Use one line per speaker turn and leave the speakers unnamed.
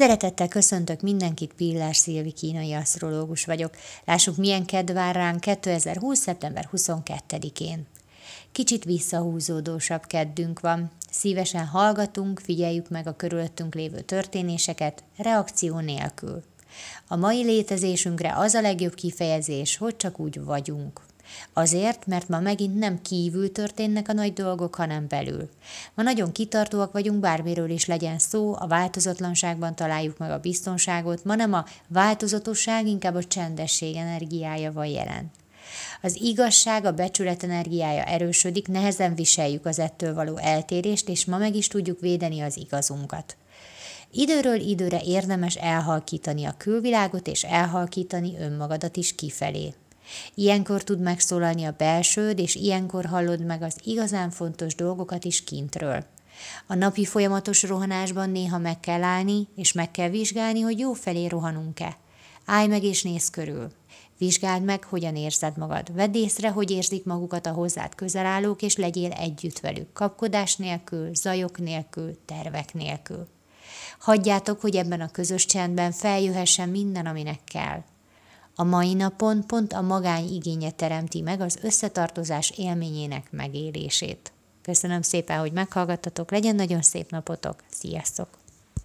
Szeretettel köszöntök mindenkit, Pillás Szilvi kínai asztrológus vagyok. Lássuk, milyen kedv vár ránk 2020. szeptember 22-én. Kicsit visszahúzódósabb keddünk van. Szívesen hallgatunk, figyeljük meg a körülöttünk lévő történéseket, reakció nélkül. A mai létezésünkre az a legjobb kifejezés, hogy csak úgy vagyunk. Azért, mert ma megint nem kívül történnek a nagy dolgok, hanem belül. Ma nagyon kitartóak vagyunk, bármiről is legyen szó, a változatlanságban találjuk meg a biztonságot, ma nem a változatosság, inkább a csendesség energiája van jelen. Az igazság, a becsület energiája erősödik, nehezen viseljük az ettől való eltérést, és ma meg is tudjuk védeni az igazunkat. Időről időre érdemes elhalkítani a külvilágot, és elhalkítani önmagadat is kifelé. Ilyenkor tud megszólalni a belsőd, és ilyenkor hallod meg az igazán fontos dolgokat is kintről. A napi folyamatos rohanásban néha meg kell állni, és meg kell vizsgálni, hogy jó felé rohanunk-e. Állj meg és nézz körül. Vizsgáld meg, hogyan érzed magad. Vedd észre, hogy érzik magukat a hozzád közel állók, és legyél együtt velük, kapkodás nélkül, zajok nélkül, tervek nélkül. Hagyjátok, hogy ebben a közös csendben feljöhessen minden, aminek kell. A mai napon pont a magány igénye teremti meg az összetartozás élményének megélését. Köszönöm szépen, hogy meghallgattatok, legyen nagyon szép napotok, sziasztok!